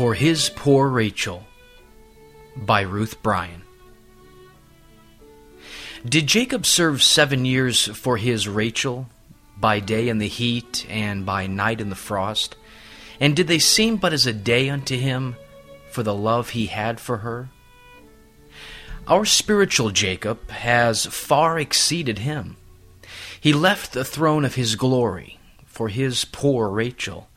For His Poor Rachel by Ruth Bryan. Did Jacob serve seven years for his Rachel, by day in the heat and by night in the frost? And did they seem but as a day unto him for the love he had for her? Our spiritual Jacob has far exceeded him. He left the throne of his glory for his poor Rachel,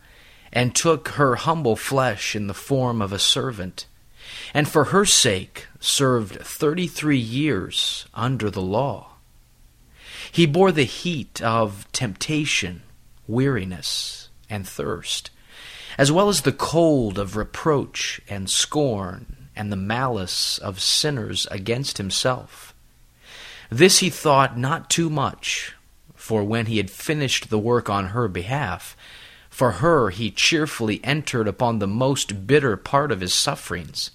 and took her humble flesh in the form of a servant, and for her sake served thirty three years under the law. He bore the heat of temptation, weariness, and thirst, as well as the cold of reproach and scorn, and the malice of sinners against himself. This he thought not too much, for when he had finished the work on her behalf, for her he cheerfully entered upon the most bitter part of his sufferings,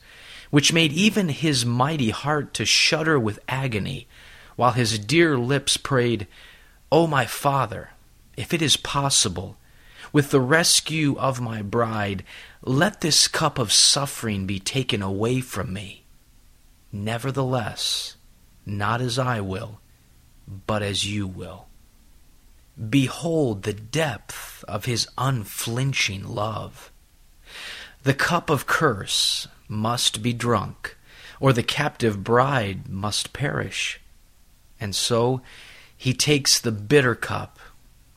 which made even his mighty heart to shudder with agony, while his dear lips prayed, O my Father, if it is possible, with the rescue of my bride, let this cup of suffering be taken away from me. Nevertheless, not as I will, but as you will. Behold the depth of his unflinching love. The cup of curse must be drunk, or the captive bride must perish. And so he takes the bitter cup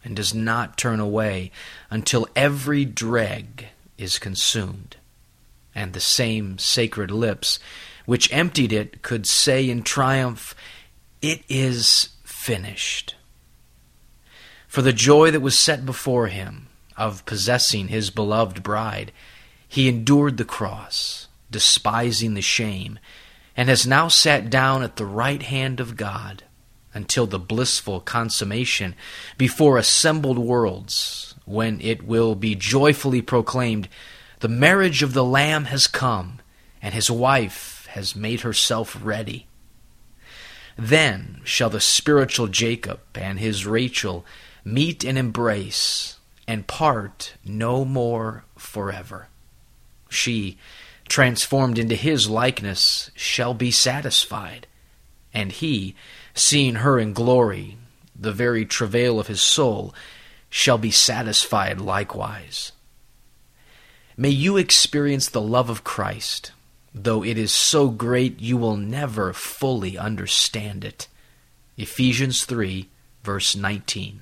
and does not turn away until every dreg is consumed. And the same sacred lips which emptied it could say in triumph, It is finished. For the joy that was set before him of possessing his beloved bride, he endured the cross, despising the shame, and has now sat down at the right hand of God until the blissful consummation before assembled worlds, when it will be joyfully proclaimed, The marriage of the Lamb has come, and his wife has made herself ready. Then shall the spiritual Jacob and his Rachel meet and embrace, and part no more forever. She, transformed into his likeness, shall be satisfied, and he, seeing her in glory, the very travail of his soul, shall be satisfied likewise. May you experience the love of Christ, though it is so great you will never fully understand it. Ephesians 3, verse 19.